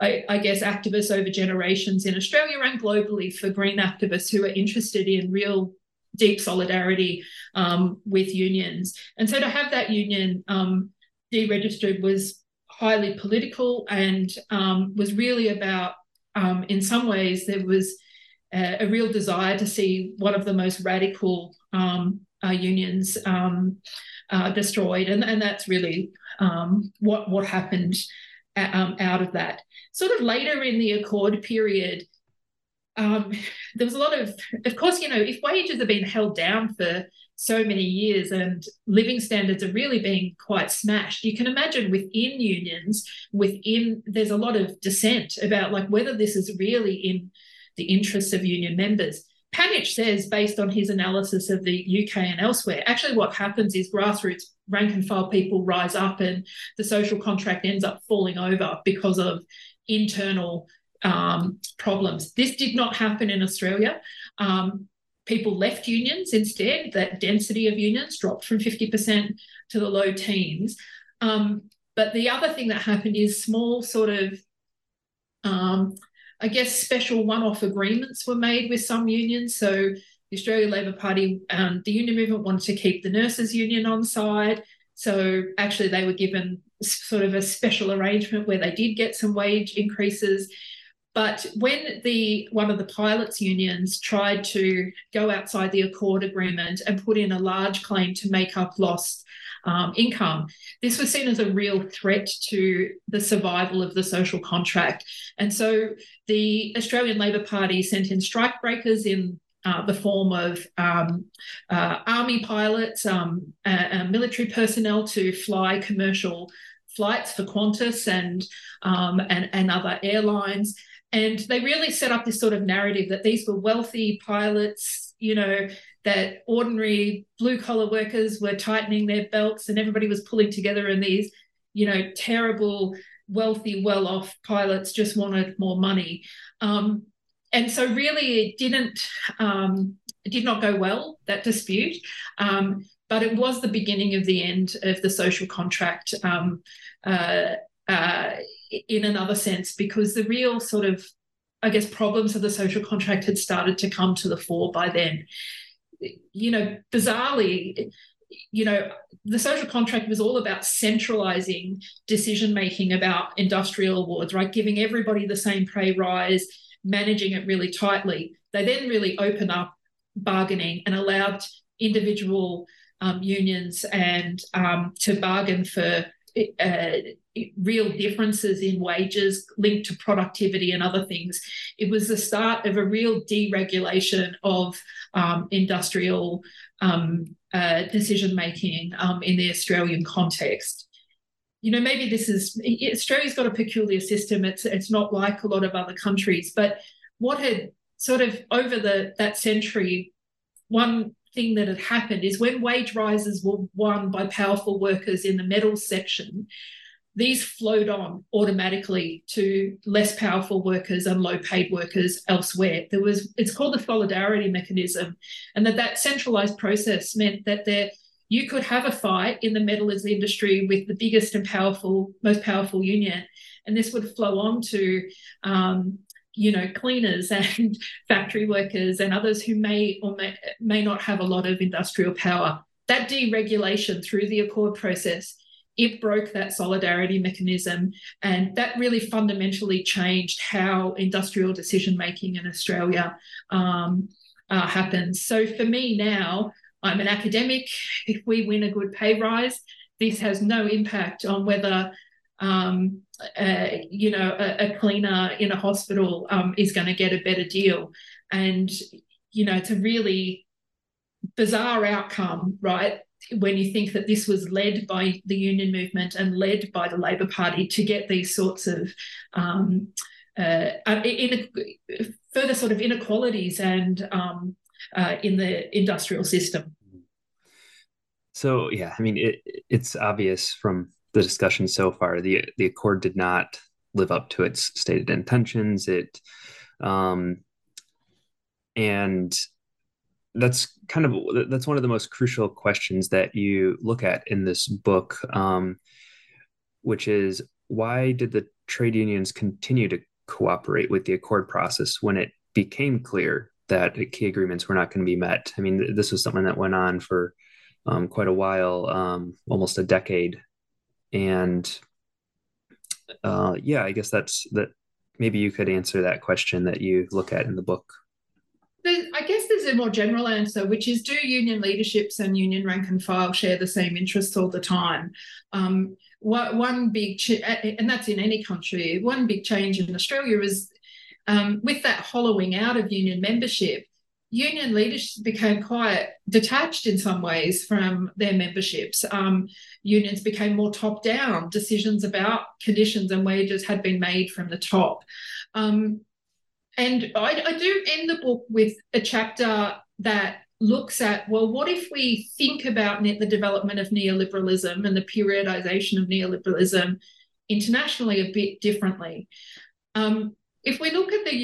Speaker 3: I, I, guess, activists over generations in Australia and globally for green activists who are interested in real deep solidarity um, with unions. And so to have that union um, deregistered was highly political and um, was really about, um, in some ways, there was a, a, real desire to see one of the most radical um, uh, unions um, uh, destroyed, and, and that's really what what happened um, out of that. Sort of later in the Accord period. Um, <laughs> there was a lot of, of course, you know, if wages have been held down for so many years and living standards are really being quite smashed you can imagine within unions within there's a lot of dissent about like whether this is really in the interests of union members. Panitch says, based on his analysis of the UK and elsewhere, actually what happens is grassroots rank and file people rise up and the social contract ends up falling over because of internal um, problems. This did not happen in Australia. Um, people left unions instead. That density of unions dropped from 50% to the low teens. Um, but the other thing that happened is small sort of um, I guess special one-off agreements were made with some unions. So the Australian Labor Party, um, the union movement wanted to keep the nurses union on side. So actually, they were given sort of a special arrangement where they did get some wage increases. But when the one of the pilots unions tried to go outside the accord agreement and put in a large claim to make up lost um, income, this was seen as a real threat to the survival of the social contract. And so the Australian Labor Party sent in strikebreakers in uh, the form of um, uh, army pilots, um, military personnel to fly commercial flights for Qantas and, um, and, and other airlines. And they really set up this sort of narrative that these were wealthy pilots, you know, that ordinary blue collar workers were tightening their belts and everybody was pulling together, and these, you know, terrible, wealthy, well off pilots just wanted more money. Um, and so, really, it didn't, um, it did not go well, that dispute. Um, but it was the beginning of the end of the social contract um, uh, uh, in another sense, because the real sort of, I guess, problems of the social contract had started to come to the fore by then. You know, bizarrely, you know, the social contract was all about centralizing decision making about industrial awards, right? Giving everybody the same pay rise, managing it really tightly. They then really opened up bargaining and allowed individual um, unions and um, to bargain for uh, real differences in wages linked to productivity and other things. It was the start of a real deregulation of um, industrial um, uh, decision making um, in the Australian context. You know, maybe this is Australia's got a peculiar system. It's it's not like a lot of other countries, but what had sort of over the that century, one thing that had happened is when wage rises were won by powerful workers in the metals section, these flowed on automatically to less powerful workers and low paid workers elsewhere. There was it's called the solidarity mechanism and that that centralized process meant that there you could have a fight in the metals industry with the biggest and powerful most powerful union and this would flow on to um, you know cleaners <laughs> and factory workers and others who may or may, may not have a lot of industrial power. That deregulation through the accord process it broke that solidarity mechanism and that really fundamentally changed how industrial decision making in australia um, uh, happens. So for me now i'm an academic. If we win a good pay rise this has no impact on whether um, you know, a, a, cleaner in a hospital um, is going to get a better deal. And, you know, it's a really bizarre outcome, right? When you think that this was led by the union movement and led by the Labor Party to get these sorts of um, uh, uh in, further sort of inequalities and um, uh, in the industrial system.
Speaker 2: So yeah, I mean, it, it's obvious from the discussion so far. The the accord did not live up to its stated intentions. It um, and that's kind of that's one of the most crucial questions that you look at in this book, um, which is why did the trade unions continue to cooperate with the accord process when it became clear that key agreements were not going to be met? I mean, this was something that went on for um, quite a while, um, almost a decade and uh, yeah, I guess that's that. Maybe you could answer that question that you look at in the book.
Speaker 3: I guess there's a more general answer, which is do union leaderships and union rank and file share the same interests all the time? Um, one big, ch- and that's in any country, one big change in Australia is um, with that hollowing out of union membership, union leaders became quite detached in some ways from their memberships. Um, unions became more top down. Decisions about conditions and wages had been made from the top. Um, and I, I do end the book with a chapter that looks at well, what if we think about the development of neoliberalism and the periodization of neoliberalism internationally a bit differently? Um, if we look at the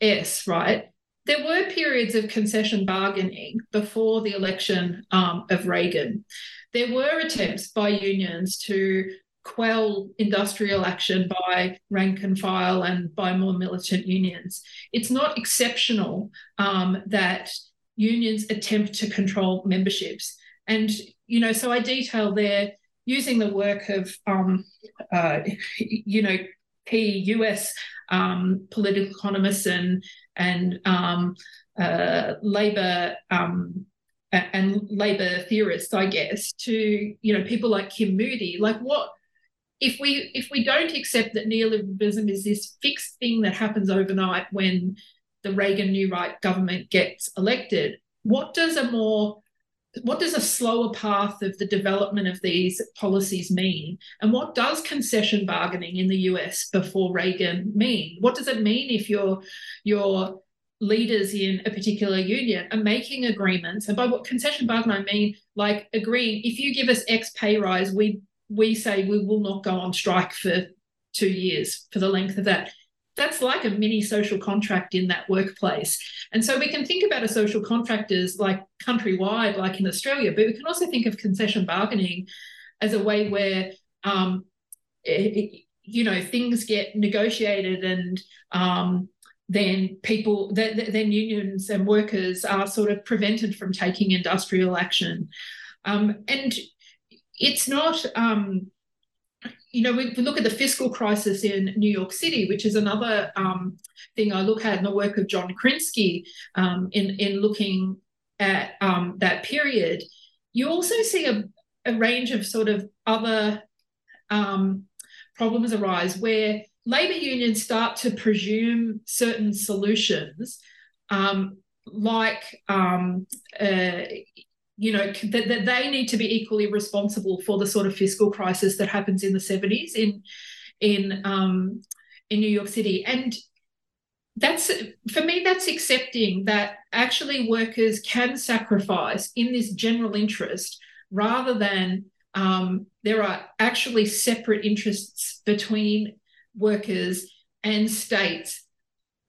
Speaker 3: US, right, there were periods of concession bargaining before the election um, of Reagan. There were attempts by unions to quell industrial action by rank and file and by more militant unions. It's not exceptional um, that unions attempt to control memberships. And, you know, so I detail there using the work of, um, uh, you know, key US um, political economists and, and um, uh, labor um, and labor theorists, I guess, to you know people like Kim Moody. Like, what if we if we don't accept that neoliberalism is this fixed thing that happens overnight when the Reagan New Right government gets elected? What does a more what does a slower path of the development of these policies mean? And what does concession bargaining in the US before Reagan mean? What does it mean if you're you're leaders in a particular union are making agreements. And by what concession bargain I mean, like agreeing, if you give us X pay rise, we we say we will not go on strike for two years for the length of that. That's like a mini social contract in that workplace. And so we can think about a social contract as like countrywide, like in Australia, but we can also think of concession bargaining as a way where um, it, you know things get negotiated and um, then people, then, then unions and workers are sort of prevented from taking industrial action. Um, and it's not, um, you know, we, we, look at the fiscal crisis in New York City, which is another um, thing I look at in the work of John Krinsky um, in, in looking at um, that period. You also see a, a range of sort of other um, problems arise where labor unions start to presume certain solutions, um, like um, uh, you know that, that they need to be equally responsible for the sort of fiscal crisis that happens in the 70s in in um, in New York City, and that's for me that's accepting that actually workers can sacrifice in this general interest rather than um, there are actually separate interests between workers and states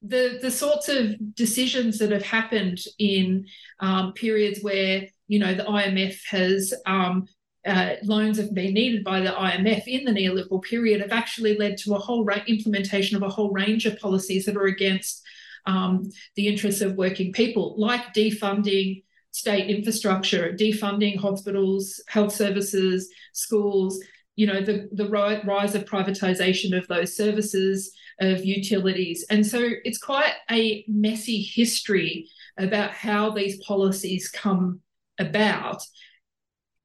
Speaker 3: the the sorts of decisions that have happened in um, periods where you know the IMF has um, uh, loans have been needed by the IMF in the neoliberal period have actually led to a whole ra- implementation of a whole range of policies that are against um, the interests of working people, like defunding state infrastructure, defunding hospitals, health services, schools, you know the the rise of privatization of those services of utilities. And so it's quite a messy history about how these policies come about.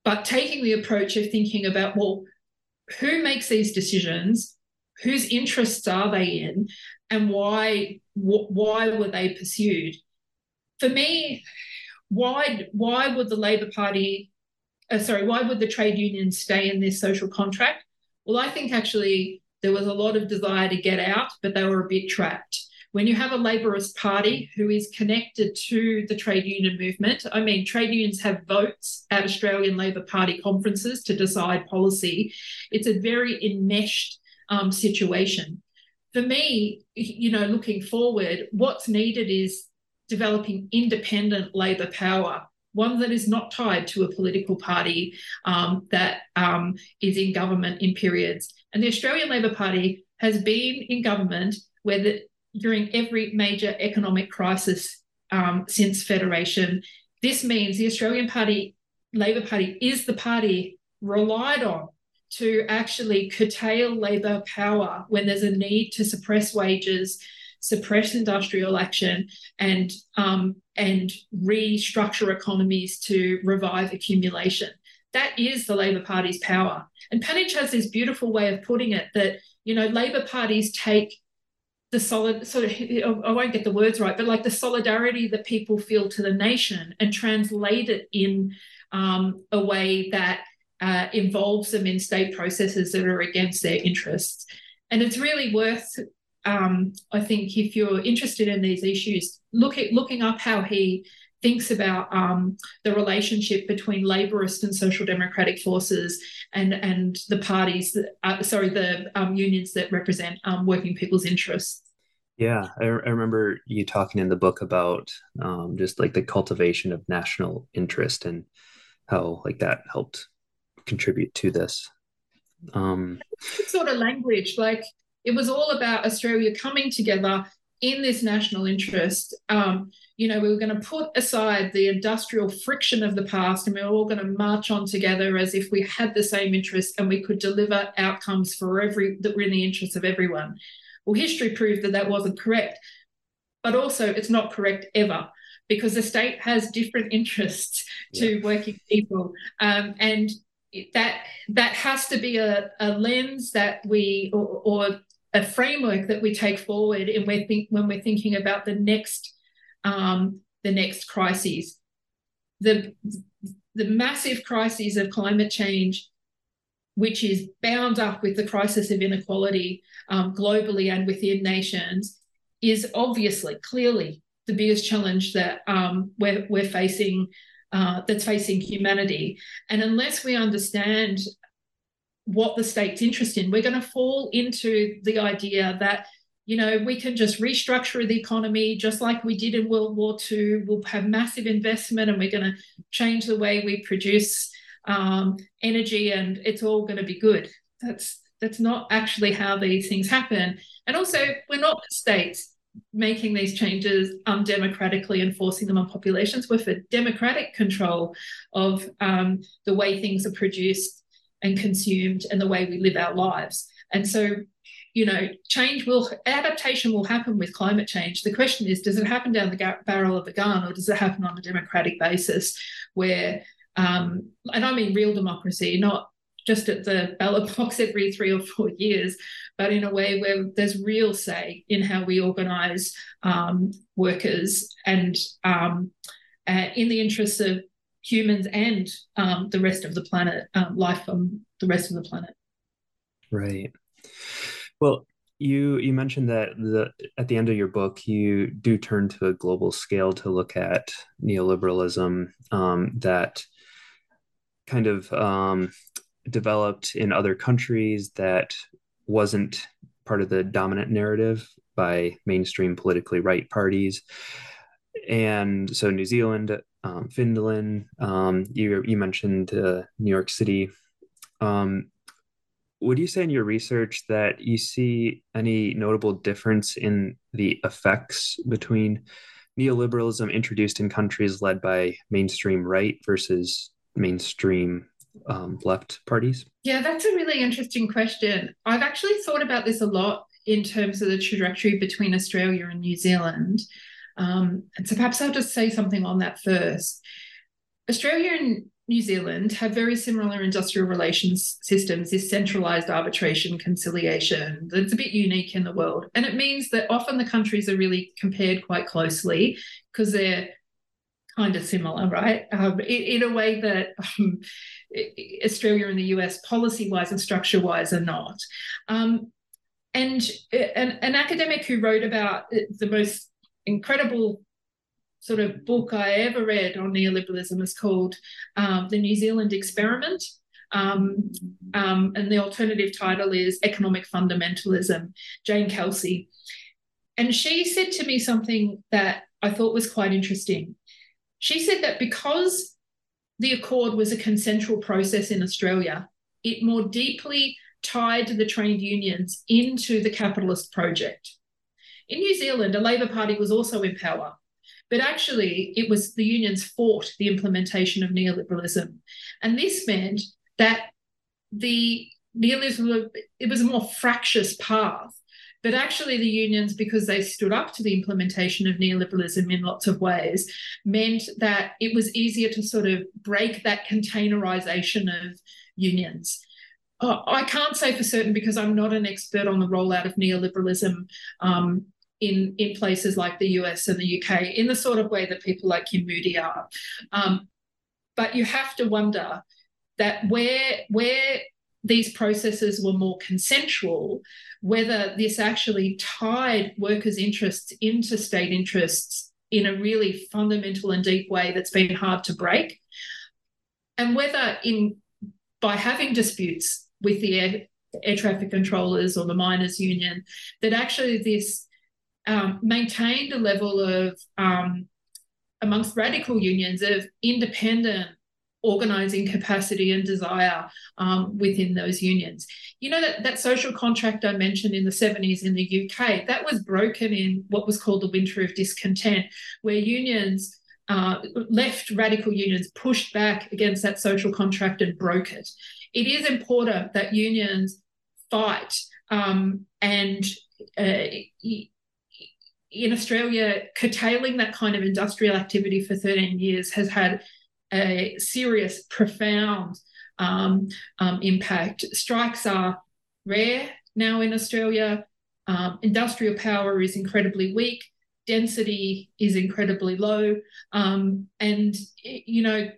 Speaker 3: But taking the approach of thinking about well who makes these decisions? Whose interests are they in? And why wh- why were they pursued? For me why why would the labor party uh, sorry, why would the trade unions stay in this social contract? Well, I think actually there was a lot of desire to get out, but they were a bit trapped. When you have a labourist party who is connected to the trade union movement, I mean, trade unions have votes at Australian Labor Party conferences to decide policy. It's a very enmeshed um, situation. For me, you know, looking forward, what's needed is developing independent labour power one that is not tied to a political party um, that um, is in government in periods. And the Australian Labor Party has been in government where the, during every major economic crisis um, since federation. This means the Australian Party, Labor Party, is the party relied on to actually curtail labour power when there's a need to suppress wages, suppress industrial action, and um, and restructure economies to revive accumulation. That is the Labor Party's power. And Panitch has this beautiful way of putting it that, you know, Labor parties take the solid sort of I won't get the words right, but like the solidarity that people feel to the nation and translate it in um, a way that uh, involves them in state processes that are against their interests. And it's really worth um, I think if you're interested in these issues, look at looking up how he thinks about um, the relationship between laborist and social democratic forces and and the parties that uh, sorry the um, unions that represent um, working people's interests.
Speaker 2: Yeah I, I, remember you talking in the book about um, just like the cultivation of national interest and how like that helped contribute to this. Um,
Speaker 3: sort of language, like it was all about Australia coming together in this national interest. Um, you know, we were going to put aside the industrial friction of the past and we were all going to march on together as if we had the same interest and we could deliver outcomes for every that were in the interests of everyone. Well, history proved that that wasn't correct, but also it's not correct ever because the state has different interests yeah. to working people, um, and that that has to be a, a lens that we or, or a framework that we take forward and we think when we're thinking about the next um, the next crises. The the massive crises of climate change which is bound up with the crisis of inequality um, globally and within nations is obviously clearly the biggest challenge that um, we're, we're facing uh, that's facing humanity and unless we understand what the state's interest in. We're going to fall into the idea that you know we can just restructure the economy just like we did in World War II. We'll have massive investment, and we're going to change the way we produce um, energy, and it's all going to be good. That's that's not actually how these things happen. And also, we're not the states making these changes undemocratically and forcing them on populations. We're for democratic control of um, the way things are produced and consumed and the way we live our lives. And so, you know, change will, adaptation will happen with climate change. The question is, does it happen down the ga- barrel of a gun or does it happen on a democratic basis where, um, and I mean real democracy, not just at the ballot <laughs> box every three or four years, but in a way where there's real say in how we organise um, workers and um, uh, in the interests of humans and um, the rest of the planet, um, life on the rest of the planet.
Speaker 2: Right. Well, you you mentioned that the at the end of your book you do turn to a global scale to look at neoliberalism um, that kind of um, developed in other countries that wasn't part of the dominant narrative by mainstream politically right parties and so New Zealand, um, Finland, um, you you mentioned uh, New York City. Um, would you say in your research that you see any notable difference in the effects between neoliberalism introduced in countries led by mainstream right versus mainstream um, left parties?
Speaker 3: Yeah, that's a really interesting question. I've actually thought about this a lot in terms of the trajectory between Australia and New Zealand. Um, and so perhaps I'll just say something on that first. Australia and New Zealand have very similar industrial relations systems, this centralized arbitration conciliation that's a bit unique in the world. And it means that often the countries are really compared quite closely because they're kind of similar, right? Um, in, in, a way that um, Australia and the US, policy wise and structure wise, are not. Um, and an, an academic who wrote about the most incredible sort of book I ever read on neoliberalism is called um, The New Zealand Experiment. Um, um, and the alternative title is Economic Fundamentalism, Jane Kelsey. And she said to me something that I thought was quite interesting. She said that because the Accord was a consensual process in Australia, it more deeply tied the trade unions into the capitalist project. In New Zealand, a Labor Party was also in power, but actually it was the unions fought the implementation of neoliberalism. And this meant that the neoliberalism, it was a more fractious path. But actually, the unions, because they stood up to the implementation of neoliberalism in lots of ways, meant that it was easier to sort of break that containerization of unions. Uh, I can't say for certain because I'm not an expert on the rollout of neoliberalism um, in, in places like the US and the UK in the sort of way that people like Kim Moody are. Um, but you have to wonder that where, where these processes were more consensual, whether this actually tied workers' interests into state interests in a really fundamental and deep way that's been hard to break, and whether in by having disputes with the air, air traffic controllers or the miners union, that actually this um, maintained a level of, um, amongst radical unions, of independent organizing capacity and desire um, within those unions. You know, that, that social contract I mentioned in the 70s in the UK, that was broken in what was called the Winter of Discontent, where unions. Uh, left radical unions pushed back against that social contract and broke it. It is important that unions fight um, and uh, in Australia, curtailing that kind of industrial activity for 13 years has had a serious, profound um, um, impact. Strikes are rare now in Australia. Um, industrial power is incredibly weak. Density is incredibly low. Um, and, you know,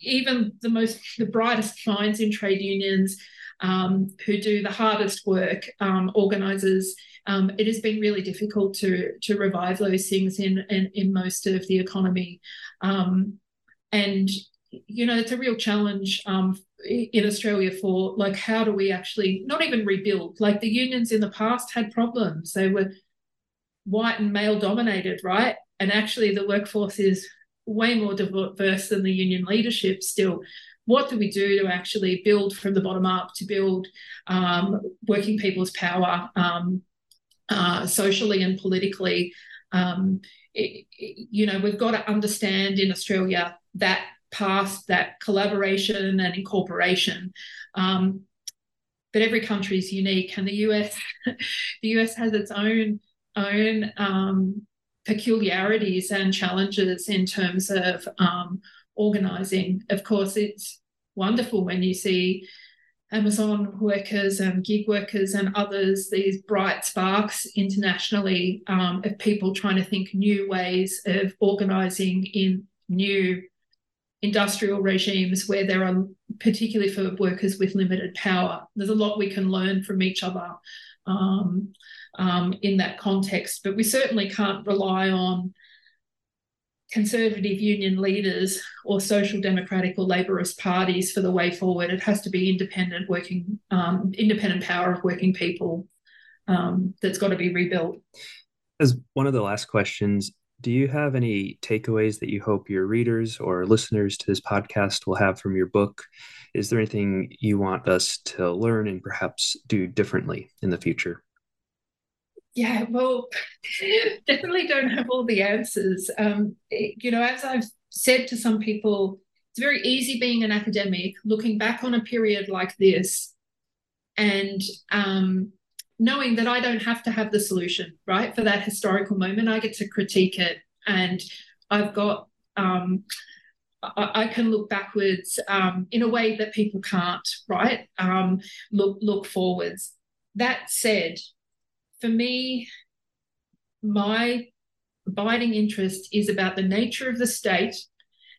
Speaker 3: even the most, the brightest minds in trade unions um, who do the hardest work, um, organisers, it has been really difficult to to revive those things in in, in most of the economy. Um, and you know it's a real challenge um, in australia for like how do we actually not even rebuild? Like the unions in the past had problems. They were white and male dominated right? And actually the workforce is way more diverse than the union leadership still. What do we do to actually build from the bottom up to build um, working people's power um, uh, socially and politically? Um, it, you know we've got to understand in australia that path, that collaboration and incorporation. Um, but every country is unique, and the US, <laughs> the US has its own own um, peculiarities and challenges in terms of um, organizing. Of course, it's wonderful when you see Amazon workers and gig workers and others, these bright sparks internationally um, of people trying to think new ways of organizing in new industrial regimes where there are, particularly for workers with limited power, there's a lot we can learn from each other um, um, in that context. But we certainly can't rely on conservative union leaders or social democratic or laborist parties for the way forward. It has to be independent working, um, independent power of working people um, that's got to be rebuilt.
Speaker 2: As one of the last questions, do you have any takeaways that you hope your readers or listeners to this podcast will have from your book? Is there anything you want us to learn and perhaps do differently in the future?
Speaker 3: Yeah, well, <laughs> definitely don't have all the answers. Um, you know, as I've said to some people, it's very easy being an academic, looking back on a period like this and um, knowing that I don't have to have the solution, right? For that historical moment, I get to critique it. And I've got, um, I, can look backwards um, in a way that people can't, right? Um, look, look forwards. That said, for me, my abiding interest is about the nature of the state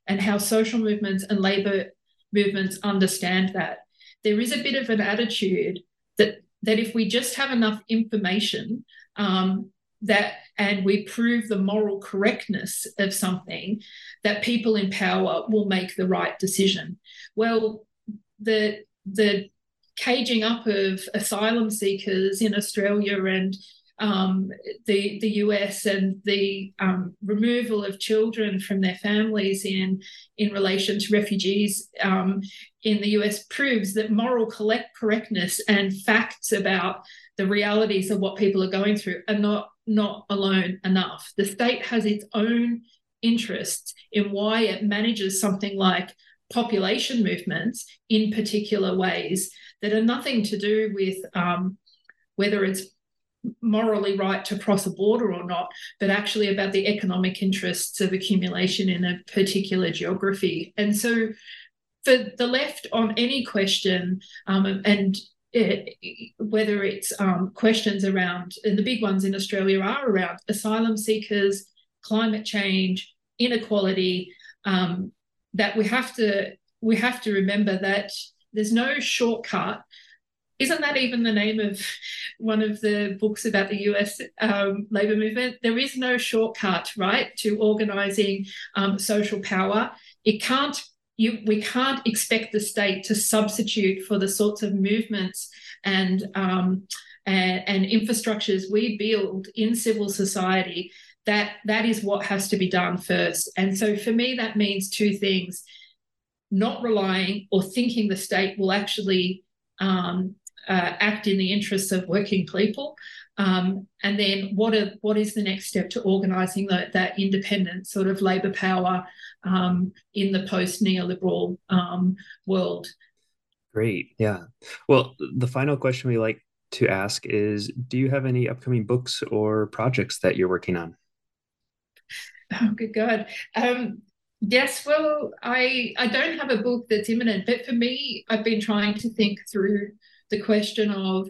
Speaker 3: and how social movements and labor movements understand that. There is a bit of an attitude that that if we just have enough information um, that and we prove the moral correctness of something that people in power will make the right decision. Well the the caging up of asylum seekers in australia and um, the the US and the um, removal of children from their families in in relation to refugees um, in the US proves that moral collect correctness and facts about the realities of what people are going through are not not alone enough. The state has its own interests in why it manages something like population movements in particular ways that are nothing to do with um, whether it's morally right to cross a border or not, but actually about the economic interests of accumulation in a particular geography. And so, for the left on any question, um, and it, whether it's um, questions around, and the big ones in Australia are around asylum seekers, climate change, inequality, um, that we have to we have to remember that there's no shortcut isn't that even the name of one of the books about the US um, labor movement? There is no shortcut, right, to organizing um, social power. It can't. You, we can't expect the state to substitute for the sorts of movements and, um, and, and infrastructures we build in civil society. That that is what has to be done first. And so for me, that means two things not relying or thinking the state will actually um, uh, act in the interests of working people. Um, and then what are, what is the next step to organising that, that independent sort of labour power um, in the post neoliberal um, world?
Speaker 2: Great. Yeah. Well, the final question we like to ask is Do you have any upcoming books or projects that you're working on?
Speaker 3: Oh, good God. Um, yes, well, I I don't have a book that's imminent, but for me, I've been trying to think through the question of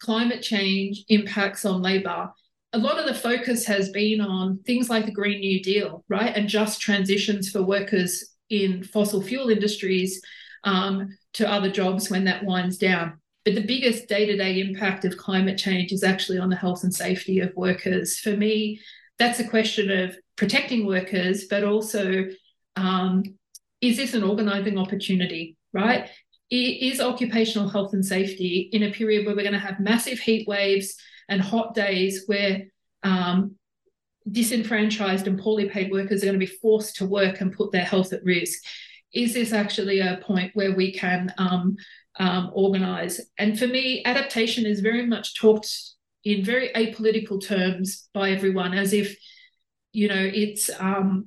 Speaker 3: climate change impacts on labor. A lot of the focus has been on things like the Green New Deal, right, and just transitions for workers in fossil fuel industries um, to other jobs when that winds down. But the biggest day to day impact of climate change is actually on the health and safety of workers. For me, that's a question of protecting workers, but also um, is this an organising opportunity, right? Is occupational health and safety in a period where we're going to have massive heat waves and hot days where um, disenfranchised and poorly paid workers are going to be forced to work and put their health at risk? Is this actually a point where we can um, um, organize. And for me, adaptation is very much talked in very apolitical terms by everyone, as if you know it's um,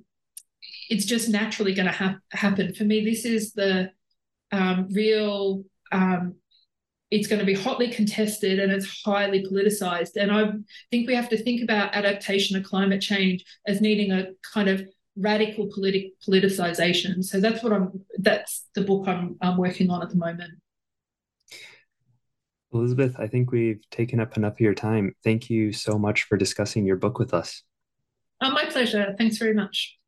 Speaker 3: it's just naturally going to ha- happen. For me, this is the um, real. Um, it's going to be hotly contested and it's highly politicized. And I think we have to think about adaptation to climate change as needing a kind of radical politic politicization. So that's what I'm. That's the book I'm, I'm working on at the moment.
Speaker 2: Elizabeth, I think we've taken up enough of your time. Thank you so much for discussing your book with us.
Speaker 3: Oh, my pleasure. Thanks very much.